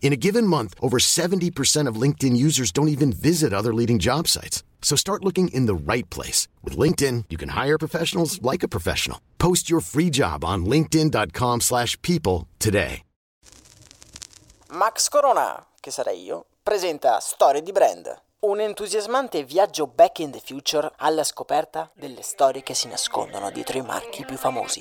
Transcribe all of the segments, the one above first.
In a given month, over 70% of LinkedIn users don't even visit other leading job sites. So start looking in the right place. With LinkedIn, you can hire professionals like a professional. Post your free job on linkedin.com slash people today. Max Corona, che sarei io, presenta Storie di Brand. Un entusiasmante viaggio back in the future alla scoperta delle storie che si nascondono dietro i marchi più famosi.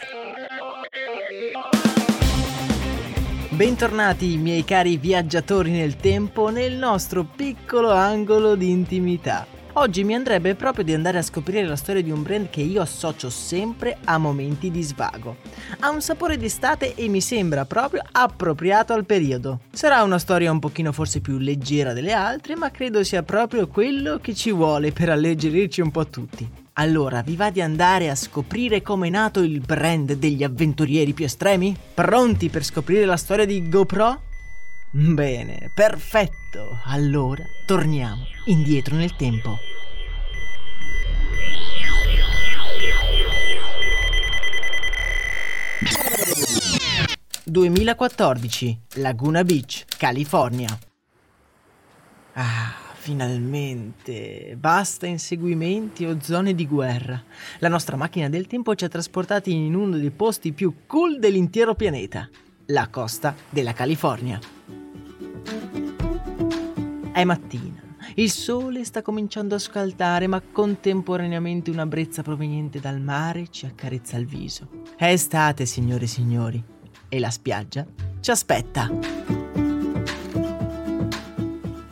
Bentornati miei cari viaggiatori nel tempo nel nostro piccolo angolo di intimità. Oggi mi andrebbe proprio di andare a scoprire la storia di un brand che io associo sempre a momenti di svago. Ha un sapore d'estate e mi sembra proprio appropriato al periodo. Sarà una storia un pochino forse più leggera delle altre, ma credo sia proprio quello che ci vuole per alleggerirci un po' tutti. Allora, vi va di andare a scoprire come è nato il brand degli avventurieri più estremi? Pronti per scoprire la storia di GoPro? Bene, perfetto. Allora, torniamo indietro nel tempo. ...2014, Laguna Beach, California. Ah, Finalmente, basta inseguimenti o zone di guerra. La nostra macchina del tempo ci ha trasportati in uno dei posti più cool dell'intero pianeta, la costa della California. È mattina, il sole sta cominciando a scaldare, ma contemporaneamente una brezza proveniente dal mare ci accarezza il viso. È estate, signore e signori, e la spiaggia ci aspetta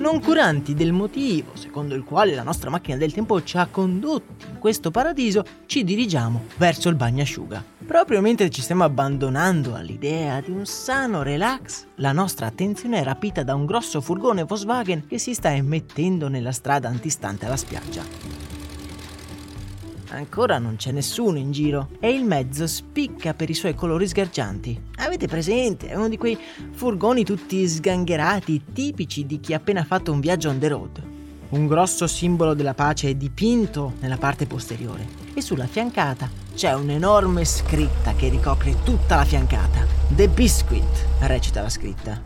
non curanti del motivo secondo il quale la nostra macchina del tempo ci ha condotti in questo paradiso, ci dirigiamo verso il bagnasciuga. Proprio mentre ci stiamo abbandonando all'idea di un sano relax, la nostra attenzione è rapita da un grosso furgone Volkswagen che si sta immettendo nella strada antistante alla spiaggia. Ancora non c'è nessuno in giro e il mezzo spicca per i suoi colori sgargianti. Avete presente? È uno di quei furgoni tutti sgangherati, tipici di chi ha appena fatto un viaggio on the road. Un grosso simbolo della pace è dipinto nella parte posteriore e sulla fiancata c'è un'enorme scritta che ricopre tutta la fiancata. The Biscuit, recita la scritta.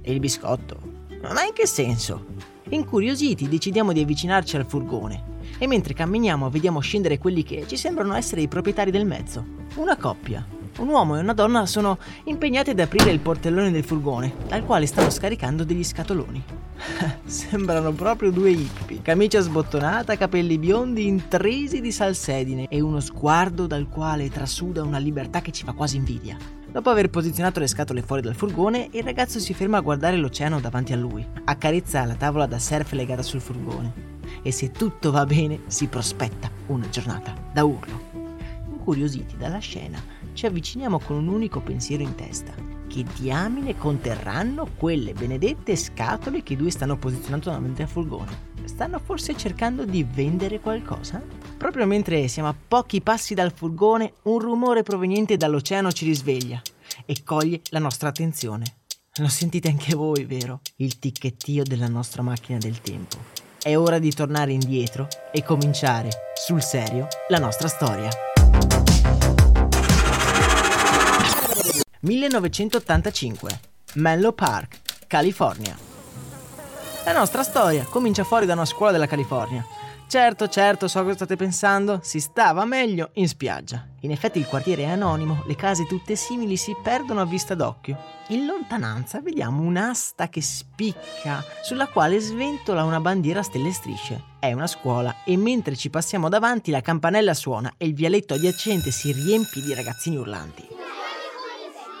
E il biscotto? Ma in che senso? Incuriositi decidiamo di avvicinarci al furgone e mentre camminiamo vediamo scendere quelli che ci sembrano essere i proprietari del mezzo. Una coppia. Un uomo e una donna sono impegnati ad aprire il portellone del furgone, dal quale stanno scaricando degli scatoloni. Sembrano proprio due hippie. Camicia sbottonata, capelli biondi intrisi di salsedine e uno sguardo dal quale trasuda una libertà che ci fa quasi invidia. Dopo aver posizionato le scatole fuori dal furgone, il ragazzo si ferma a guardare l'oceano davanti a lui. Accarezza la tavola da surf legata sul furgone. E se tutto va bene, si prospetta una giornata da urlo. Incuriositi dalla scena, ci avviciniamo con un unico pensiero in testa. Che diamine conterranno quelle benedette scatole che i due stanno posizionando davanti al furgone? Stanno forse cercando di vendere qualcosa? Proprio mentre siamo a pochi passi dal furgone, un rumore proveniente dall'oceano ci risveglia e coglie la nostra attenzione. Lo sentite anche voi, vero? Il ticchettio della nostra macchina del tempo. È ora di tornare indietro e cominciare, sul serio, la nostra storia. 1985, Menlo Park, California. La nostra storia comincia fuori da una scuola della California. Certo, certo, so cosa state pensando, si stava meglio in spiaggia. In effetti il quartiere è anonimo, le case tutte simili si perdono a vista d'occhio. In lontananza vediamo un'asta che spicca, sulla quale sventola una bandiera a stelle e strisce. È una scuola e mentre ci passiamo davanti la campanella suona e il vialetto adiacente si riempie di ragazzini urlanti.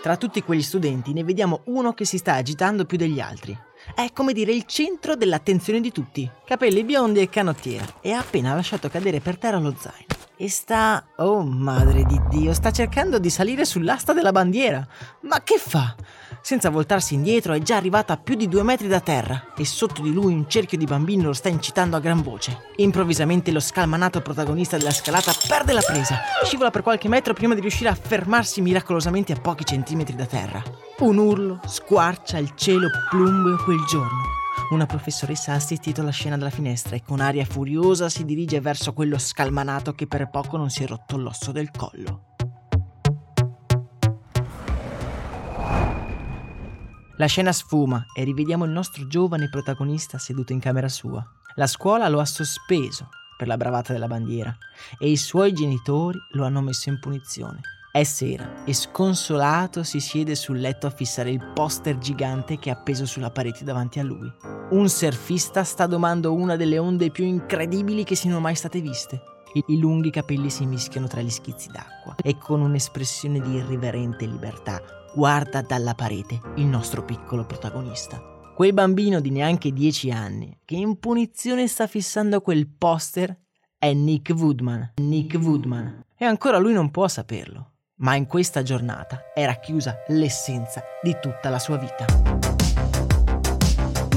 Tra tutti quegli studenti ne vediamo uno che si sta agitando più degli altri. È come dire il centro dell'attenzione di tutti. Capelli biondi e canottiera. E ha appena lasciato cadere per terra lo zaino. E sta... Oh madre di Dio, sta cercando di salire sull'asta della bandiera. Ma che fa? Senza voltarsi indietro è già arrivata a più di due metri da terra e sotto di lui un cerchio di bambini lo sta incitando a gran voce. Improvvisamente lo scalmanato protagonista della scalata perde la presa, scivola per qualche metro prima di riuscire a fermarsi miracolosamente a pochi centimetri da terra. Un urlo squarcia il cielo plumbeo quel giorno. Una professoressa ha assistito alla scena dalla finestra e con aria furiosa si dirige verso quello scalmanato che per poco non si è rotto l'osso del collo. La scena sfuma e rivediamo il nostro giovane protagonista seduto in camera sua. La scuola lo ha sospeso per la bravata della bandiera e i suoi genitori lo hanno messo in punizione. È sera e sconsolato si siede sul letto a fissare il poster gigante che è appeso sulla parete davanti a lui. Un surfista sta domando una delle onde più incredibili che siano mai state viste. I lunghi capelli si mischiano tra gli schizzi d'acqua e con un'espressione di irriverente libertà guarda dalla parete il nostro piccolo protagonista. Quel bambino di neanche 10 anni che in punizione sta fissando quel poster è Nick Woodman. Nick Woodman. E ancora lui non può saperlo ma in questa giornata era chiusa l'essenza di tutta la sua vita.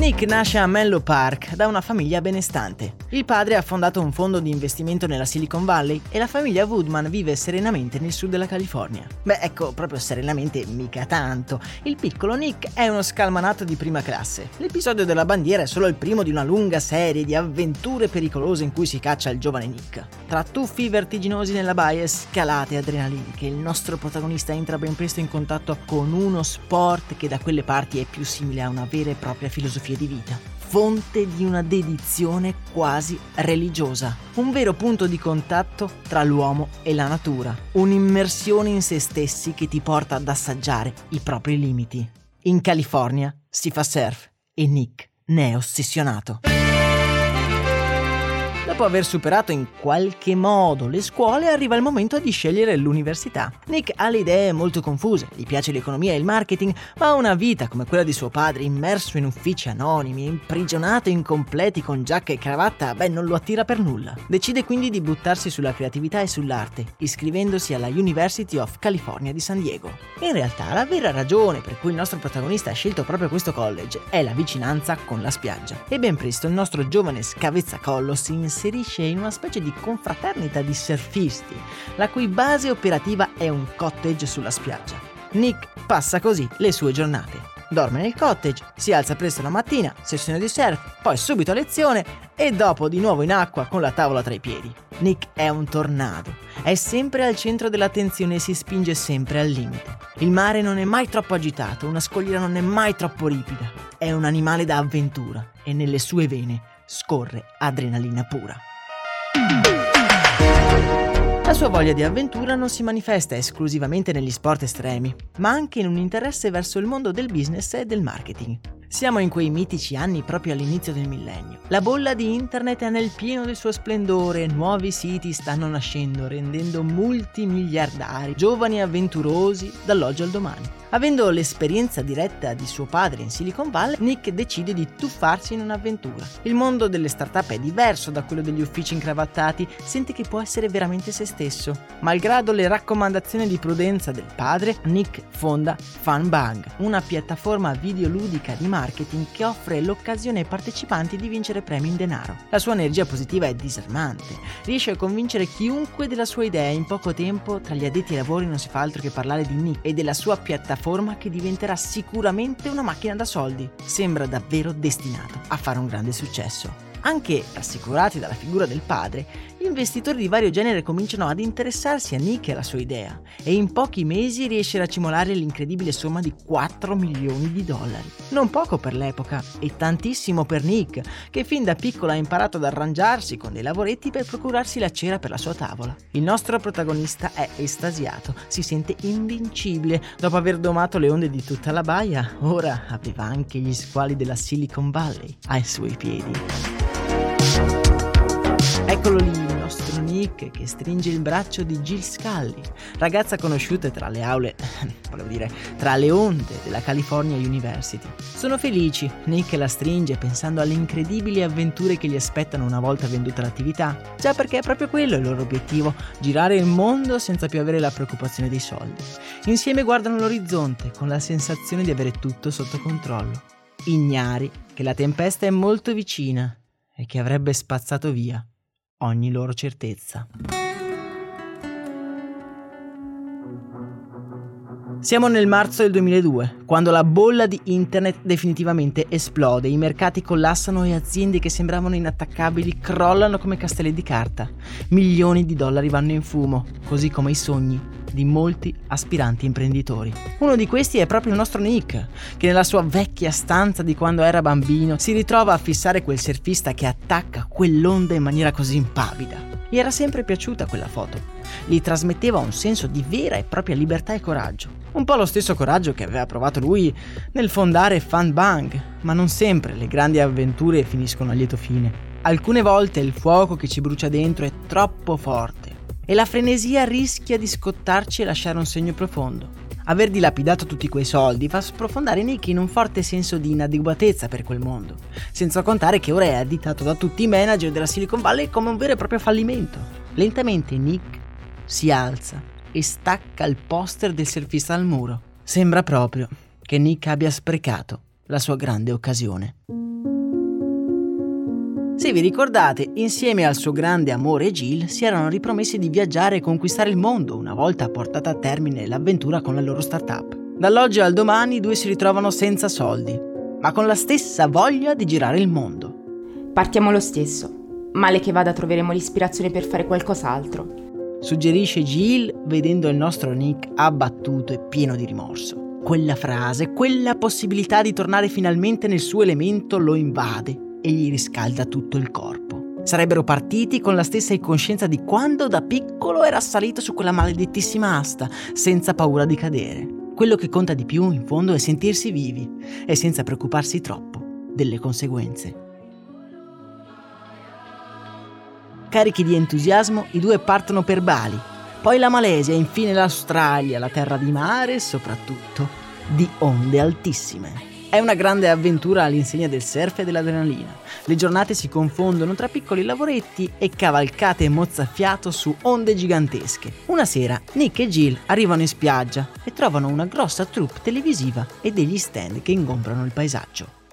Nick nasce a Menlo Park da una famiglia benestante. Il padre ha fondato un fondo di investimento nella Silicon Valley e la famiglia Woodman vive serenamente nel sud della California. Beh, ecco, proprio serenamente mica tanto. Il piccolo Nick è uno scalmanato di prima classe. L'episodio della bandiera è solo il primo di una lunga serie di avventure pericolose in cui si caccia il giovane Nick. Tra tuffi vertiginosi nella baia e scalate adrenaliniche, il nostro protagonista entra ben presto in contatto con uno sport che da quelle parti è più simile a una vera e propria filosofia filosofia di vita, fonte di una dedizione quasi religiosa, un vero punto di contatto tra l'uomo e la natura, un'immersione in se stessi che ti porta ad assaggiare i propri limiti. In California si fa surf e Nick ne è ossessionato. Dopo aver superato in qualche modo le scuole, arriva il momento di scegliere l'università. Nick ha le idee molto confuse, gli piace l'economia e il marketing, ma una vita come quella di suo padre, immerso in uffici anonimi, imprigionato in completi con giacca e cravatta, beh, non lo attira per nulla. Decide quindi di buttarsi sulla creatività e sull'arte, iscrivendosi alla University of California di San Diego. In realtà, la vera ragione per cui il nostro protagonista ha scelto proprio questo college è la vicinanza con la spiaggia. E ben presto il nostro giovane scavezzacollo si inserisce inserisce in una specie di confraternita di surfisti, la cui base operativa è un cottage sulla spiaggia. Nick passa così le sue giornate. Dorme nel cottage, si alza presto la mattina, sessione di surf, poi subito a lezione e dopo di nuovo in acqua con la tavola tra i piedi. Nick è un tornado, è sempre al centro dell'attenzione e si spinge sempre al limite. Il mare non è mai troppo agitato, una scogliera non è mai troppo ripida, è un animale da avventura e nelle sue vene scorre adrenalina pura. La sua voglia di avventura non si manifesta esclusivamente negli sport estremi, ma anche in un interesse verso il mondo del business e del marketing. Siamo in quei mitici anni proprio all'inizio del millennio. La bolla di internet è nel pieno del suo splendore, nuovi siti stanno nascendo, rendendo multimiliardari, giovani avventurosi dall'oggi al domani. Avendo l'esperienza diretta di suo padre in Silicon Valley, Nick decide di tuffarsi in un'avventura. Il mondo delle start-up è diverso da quello degli uffici incravattati, sente che può essere veramente se stesso. Malgrado le raccomandazioni di prudenza del padre, Nick fonda FunBang, una piattaforma videoludica di marketing che offre l'occasione ai partecipanti di vincere premi in denaro. La sua energia positiva è disarmante, riesce a convincere chiunque della sua idea in poco tempo tra gli addetti ai lavori non si fa altro che parlare di Nick e della sua piattaforma che diventerà sicuramente una macchina da soldi. Sembra davvero destinato a fare un grande successo. Anche rassicurati dalla figura del padre, investitori di vario genere cominciano ad interessarsi a Nick e alla sua idea e in pochi mesi riesce a racimolare l'incredibile somma di 4 milioni di dollari. Non poco per l'epoca e tantissimo per Nick, che fin da piccolo ha imparato ad arrangiarsi con dei lavoretti per procurarsi la cera per la sua tavola. Il nostro protagonista è estasiato, si sente invincibile dopo aver domato le onde di tutta la baia, ora aveva anche gli squali della Silicon Valley ai suoi piedi. Eccolo lì, Nick che stringe il braccio di Jill Scully, ragazza conosciuta tra le aule, volevo dire, tra le onde della California University. Sono felici, Nick la stringe pensando alle incredibili avventure che gli aspettano una volta venduta l'attività, già perché è proprio quello il loro obiettivo, girare il mondo senza più avere la preoccupazione dei soldi. Insieme guardano l'orizzonte con la sensazione di avere tutto sotto controllo, ignari che la tempesta è molto vicina e che avrebbe spazzato via ogni loro certezza. Siamo nel marzo del 2002, quando la bolla di internet definitivamente esplode, i mercati collassano e aziende che sembravano inattaccabili crollano come castelli di carta. Milioni di dollari vanno in fumo, così come i sogni di molti aspiranti imprenditori. Uno di questi è proprio il nostro Nick, che nella sua vecchia stanza di quando era bambino si ritrova a fissare quel surfista che attacca quell'onda in maniera così impavida. Gli era sempre piaciuta quella foto. Gli trasmetteva un senso di vera e propria libertà e coraggio. Un po' lo stesso coraggio che aveva provato lui nel fondare Fan Bang, ma non sempre le grandi avventure finiscono a lieto fine. Alcune volte il fuoco che ci brucia dentro è troppo forte e la frenesia rischia di scottarci e lasciare un segno profondo. Aver dilapidato tutti quei soldi fa sprofondare Nick in un forte senso di inadeguatezza per quel mondo, senza contare che ora è additato da tutti i manager della Silicon Valley come un vero e proprio fallimento. Lentamente Nick si alza e stacca il poster del surfista al muro. Sembra proprio che Nick abbia sprecato la sua grande occasione. Se vi ricordate, insieme al suo grande amore Jill si erano ripromessi di viaggiare e conquistare il mondo una volta portata a termine l'avventura con la loro startup. Dall'oggi al domani i due si ritrovano senza soldi, ma con la stessa voglia di girare il mondo. Partiamo lo stesso. Male che vada troveremo l'ispirazione per fare qualcos'altro suggerisce Jill vedendo il nostro Nick abbattuto e pieno di rimorso. Quella frase, quella possibilità di tornare finalmente nel suo elemento lo invade e gli riscalda tutto il corpo. Sarebbero partiti con la stessa incoscienza di quando da piccolo era salito su quella maledettissima asta, senza paura di cadere. Quello che conta di più, in fondo, è sentirsi vivi e senza preoccuparsi troppo delle conseguenze. Carichi di entusiasmo, i due partono per Bali, poi la Malesia e infine l'Australia, la terra di mare e soprattutto di onde altissime. È una grande avventura all'insegna del surf e dell'adrenalina. Le giornate si confondono tra piccoli lavoretti e cavalcate mozzafiato su onde gigantesche. Una sera Nick e Jill arrivano in spiaggia e trovano una grossa troupe televisiva e degli stand che ingombrano il paesaggio.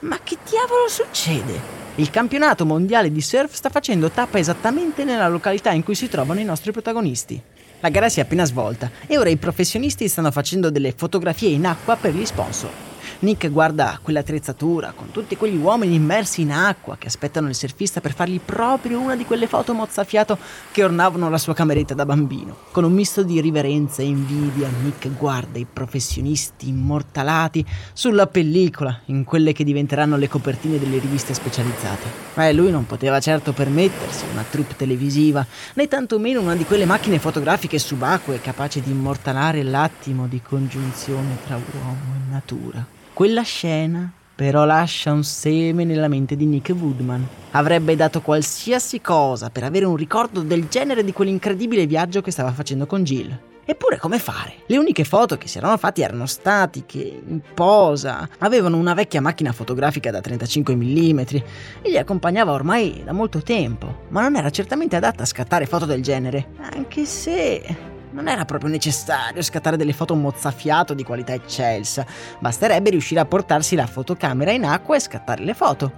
Ma che diavolo succede? Il campionato mondiale di surf sta facendo tappa esattamente nella località in cui si trovano i nostri protagonisti. La gara si è appena svolta e ora i professionisti stanno facendo delle fotografie in acqua per gli sponsor. Nick guarda quell'attrezzatura con tutti quegli uomini immersi in acqua che aspettano il surfista per fargli proprio una di quelle foto mozzafiato che ornavano la sua cameretta da bambino. Con un misto di riverenza e invidia, Nick guarda i professionisti immortalati sulla pellicola, in quelle che diventeranno le copertine delle riviste specializzate. Ma lui non poteva certo permettersi una troupe televisiva, né tantomeno una di quelle macchine fotografiche subacquee capaci di immortalare l'attimo di congiunzione tra uomo e natura. Quella scena però lascia un seme nella mente di Nick Woodman. Avrebbe dato qualsiasi cosa per avere un ricordo del genere di quell'incredibile viaggio che stava facendo con Jill. Eppure come fare? Le uniche foto che si erano fatte erano statiche, in posa, avevano una vecchia macchina fotografica da 35 mm e li accompagnava ormai da molto tempo, ma non era certamente adatta a scattare foto del genere, anche se non era proprio necessario scattare delle foto mozzafiato di qualità eccelsa, basterebbe riuscire a portarsi la fotocamera in acqua e scattare le foto.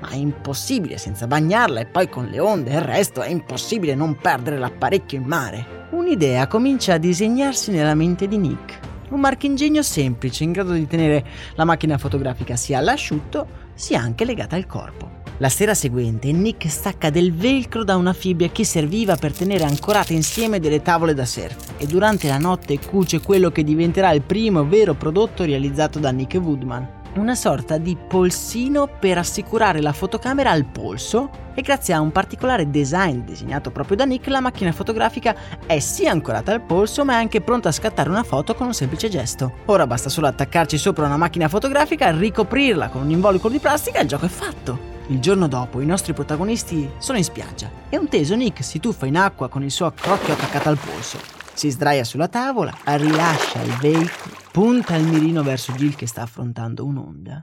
Ma è impossibile senza bagnarla e poi con le onde e il resto è impossibile non perdere l'apparecchio in mare. Un'idea comincia a disegnarsi nella mente di Nick. Un marchingegno semplice in grado di tenere la macchina fotografica sia all'asciutto sia anche legata al corpo. La sera seguente Nick stacca del velcro da una fibbia che serviva per tenere ancorate insieme delle tavole da surf e durante la notte cuce quello che diventerà il primo vero prodotto realizzato da Nick Woodman. Una sorta di polsino per assicurare la fotocamera al polso e grazie a un particolare design disegnato proprio da Nick la macchina fotografica è sia ancorata al polso ma è anche pronta a scattare una foto con un semplice gesto. Ora basta solo attaccarci sopra una macchina fotografica, ricoprirla con un involucro di plastica e il gioco è fatto. Il giorno dopo i nostri protagonisti sono in spiaggia e un teso Nick si tuffa in acqua con il suo crocchio attaccato al polso. Si sdraia sulla tavola, rilascia il veicolo, punta il mirino verso Jill che sta affrontando un'onda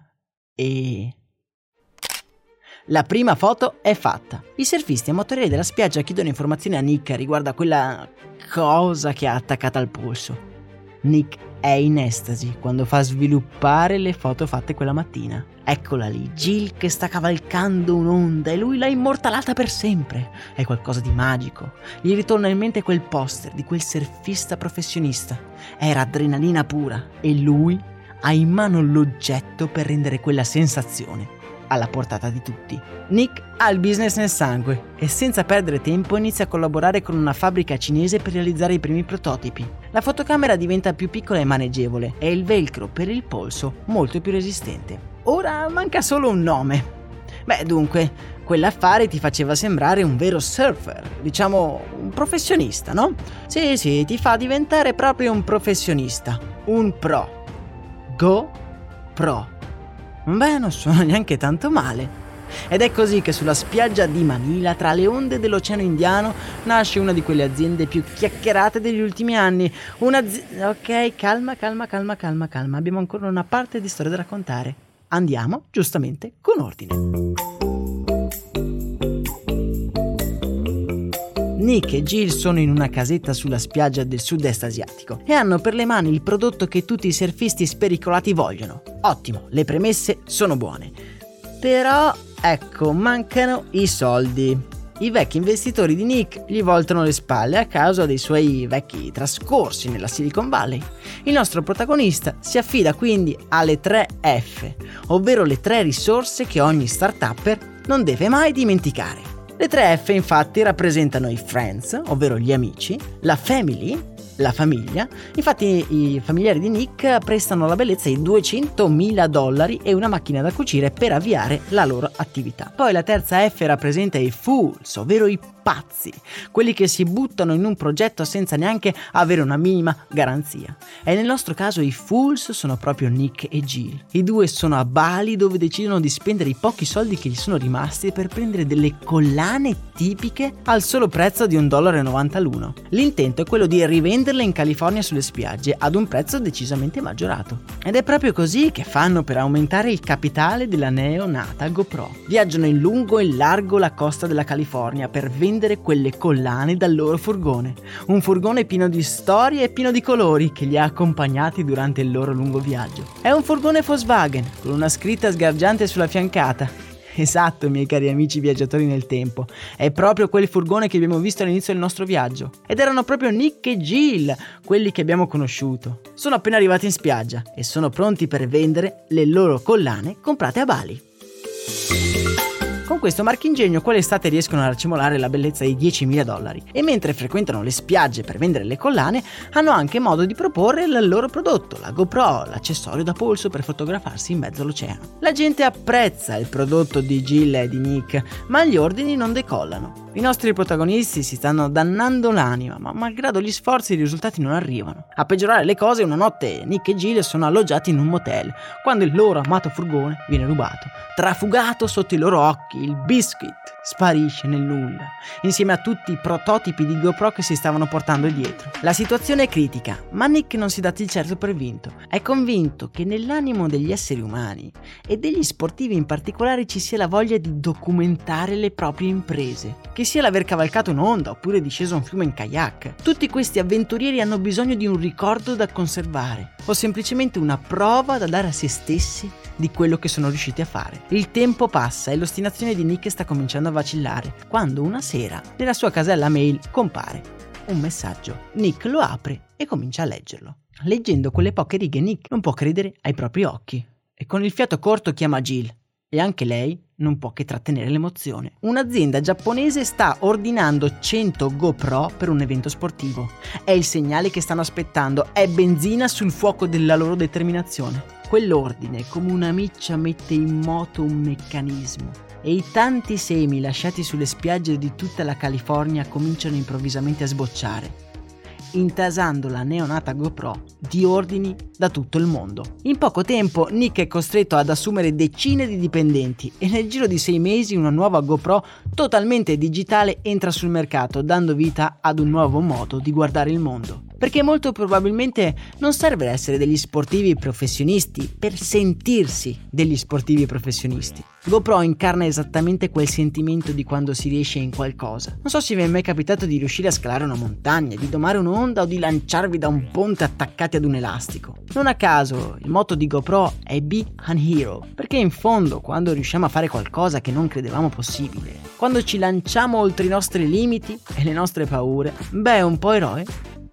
e... La prima foto è fatta. I surfisti amatoriali della spiaggia chiedono informazioni a Nick riguardo a quella cosa che ha attaccata al polso. Nick è in estasi quando fa sviluppare le foto fatte quella mattina. Eccola lì, Jill che sta cavalcando un'onda e lui l'ha immortalata per sempre. È qualcosa di magico. Gli ritorna in mente quel poster di quel surfista professionista. Era adrenalina pura e lui ha in mano l'oggetto per rendere quella sensazione alla portata di tutti. Nick ha il business nel sangue e senza perdere tempo inizia a collaborare con una fabbrica cinese per realizzare i primi prototipi. La fotocamera diventa più piccola e maneggevole e il velcro per il polso molto più resistente. Ora manca solo un nome. Beh, dunque, quell'affare ti faceva sembrare un vero surfer, diciamo un professionista, no? Sì, sì, ti fa diventare proprio un professionista, un pro. Go Pro. Beh, non sono neanche tanto male. Ed è così che sulla spiaggia di Manila, tra le onde dell'Oceano Indiano, nasce una di quelle aziende più chiacchierate degli ultimi anni. Un'azienda... Ok, calma, calma, calma, calma, calma. Abbiamo ancora una parte di storia da raccontare. Andiamo, giustamente, con ordine. Nick e Jill sono in una casetta sulla spiaggia del sud-est asiatico e hanno per le mani il prodotto che tutti i surfisti spericolati vogliono. Ottimo, le premesse sono buone. Però, ecco, mancano i soldi. I vecchi investitori di Nick gli voltano le spalle a causa dei suoi vecchi trascorsi nella Silicon Valley. Il nostro protagonista si affida quindi alle 3 F, ovvero le tre risorse che ogni startupper non deve mai dimenticare. Le tre F infatti rappresentano i friends, ovvero gli amici, la family, la famiglia. Infatti i familiari di Nick prestano alla bellezza i 200.000 dollari e una macchina da cucire per avviare la loro attività. Poi la terza F rappresenta i fools, ovvero i pazzi, quelli che si buttano in un progetto senza neanche avere una minima garanzia. E nel nostro caso i fools sono proprio Nick e Jill. I due sono a Bali dove decidono di spendere i pochi soldi che gli sono rimasti per prendere delle collane tipiche al solo prezzo di 1,90 dollaro l'uno. L'intento è quello di rivenderle in California sulle spiagge ad un prezzo decisamente maggiorato. Ed è proprio così che fanno per aumentare il capitale della neonata GoPro. Viaggiano in lungo e in largo la costa della California per vendere prendere quelle collane dal loro furgone. Un furgone pieno di storie e pieno di colori che li ha accompagnati durante il loro lungo viaggio. È un furgone Volkswagen con una scritta sgargiante sulla fiancata. Esatto, miei cari amici viaggiatori nel tempo. È proprio quel furgone che abbiamo visto all'inizio del nostro viaggio. Ed erano proprio Nick e Jill, quelli che abbiamo conosciuto. Sono appena arrivati in spiaggia e sono pronti per vendere le loro collane comprate a Bali. Con questo marchingegno quell'estate riescono a racimolare la bellezza di 10.000 dollari e mentre frequentano le spiagge per vendere le collane hanno anche modo di proporre il loro prodotto, la GoPro, l'accessorio da polso per fotografarsi in mezzo all'oceano. La gente apprezza il prodotto di Jill e di Nick, ma gli ordini non decollano. I nostri protagonisti si stanno dannando l'anima, ma malgrado gli sforzi i risultati non arrivano. A peggiorare le cose, una notte Nick e Jill sono alloggiati in un motel, quando il loro amato furgone viene rubato. Trafugato sotto i loro occhi, biscuit sparisce nel nulla, insieme a tutti i prototipi di GoPro che si stavano portando dietro. La situazione è critica, ma Nick non si dà di certo per vinto. È convinto che nell'animo degli esseri umani e degli sportivi in particolare ci sia la voglia di documentare le proprie imprese, che sia l'aver cavalcato un'onda oppure disceso un fiume in kayak. Tutti questi avventurieri hanno bisogno di un ricordo da conservare o semplicemente una prova da dare a se stessi di quello che sono riusciti a fare. Il tempo passa e l'ostinazione di Nick sta cominciando a vacillare, quando una sera nella sua casella mail compare un messaggio. Nick lo apre e comincia a leggerlo. Leggendo quelle poche righe Nick non può credere ai propri occhi e con il fiato corto chiama Jill e anche lei non può che trattenere l'emozione. Un'azienda giapponese sta ordinando 100 GoPro per un evento sportivo. È il segnale che stanno aspettando, è benzina sul fuoco della loro determinazione. Quell'ordine, come una miccia, mette in moto un meccanismo e i tanti semi lasciati sulle spiagge di tutta la California cominciano improvvisamente a sbocciare. intasando la neonata GoPro di ordini da tutto il mondo. In poco tempo Nick è costretto ad assumere decine di dipendenti e nel giro di sei mesi una nuova GoPro totalmente digitale entra sul mercato, dando vita ad un nuovo modo di guardare il mondo perché molto probabilmente non serve essere degli sportivi professionisti per sentirsi degli sportivi professionisti. GoPro incarna esattamente quel sentimento di quando si riesce in qualcosa. Non so se vi è mai capitato di riuscire a scalare una montagna, di domare un'onda o di lanciarvi da un ponte attaccati ad un elastico. Non a caso il motto di GoPro è Be an Hero, perché in fondo quando riusciamo a fare qualcosa che non credevamo possibile, quando ci lanciamo oltre i nostri limiti e le nostre paure, beh, un po' eroe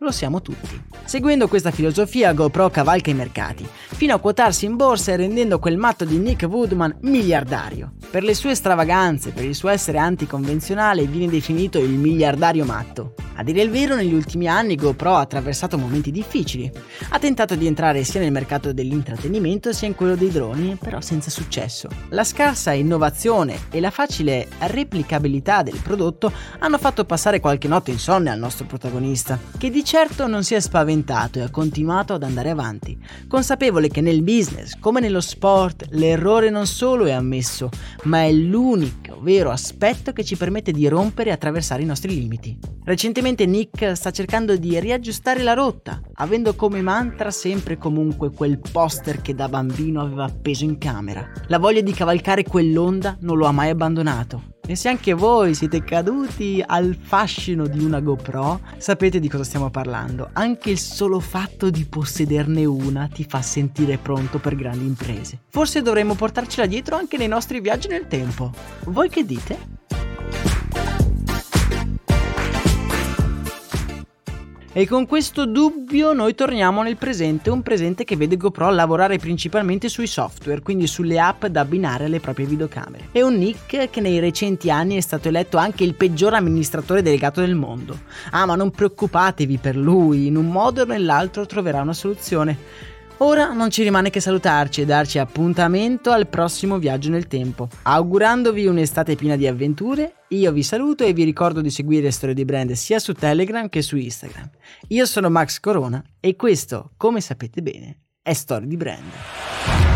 lo siamo tutti. Seguendo questa filosofia, GoPro cavalca i mercati, fino a quotarsi in borsa e rendendo quel matto di Nick Woodman miliardario. Per le sue stravaganze, per il suo essere anticonvenzionale, viene definito il miliardario matto. A dire il vero, negli ultimi anni GoPro ha attraversato momenti difficili. Ha tentato di entrare sia nel mercato dell'intrattenimento sia in quello dei droni, però senza successo. La scarsa innovazione e la facile replicabilità del prodotto hanno fatto passare qualche notte insonne al nostro protagonista, che di certo non si è spaventato e ha continuato ad andare avanti, consapevole che nel business, come nello sport, l'errore non solo è ammesso, ma è l'unico vero aspetto che ci permette di rompere e attraversare i nostri limiti. Recentemente Nick sta cercando di riaggiustare la rotta, avendo come mantra sempre e comunque quel poster che da bambino aveva appeso in camera. La voglia di cavalcare quell'onda non lo ha mai abbandonato. E se anche voi siete caduti al fascino di una GoPro, sapete di cosa stiamo parlando. Anche il solo fatto di possederne una ti fa sentire pronto per grandi imprese. Forse dovremmo portarcela dietro anche nei nostri viaggi nel tempo. Voi che dite? E con questo dubbio noi torniamo nel presente, un presente che vede GoPro lavorare principalmente sui software, quindi sulle app da abbinare alle proprie videocamere. È un Nick che nei recenti anni è stato eletto anche il peggior amministratore delegato del mondo. Ah, ma non preoccupatevi per lui, in un modo o nell'altro troverà una soluzione. Ora non ci rimane che salutarci e darci appuntamento al prossimo viaggio nel tempo. Augurandovi un'estate piena di avventure, io vi saluto e vi ricordo di seguire Storie di Brand sia su Telegram che su Instagram. Io sono Max Corona e questo, come sapete bene, è Storie di Brand.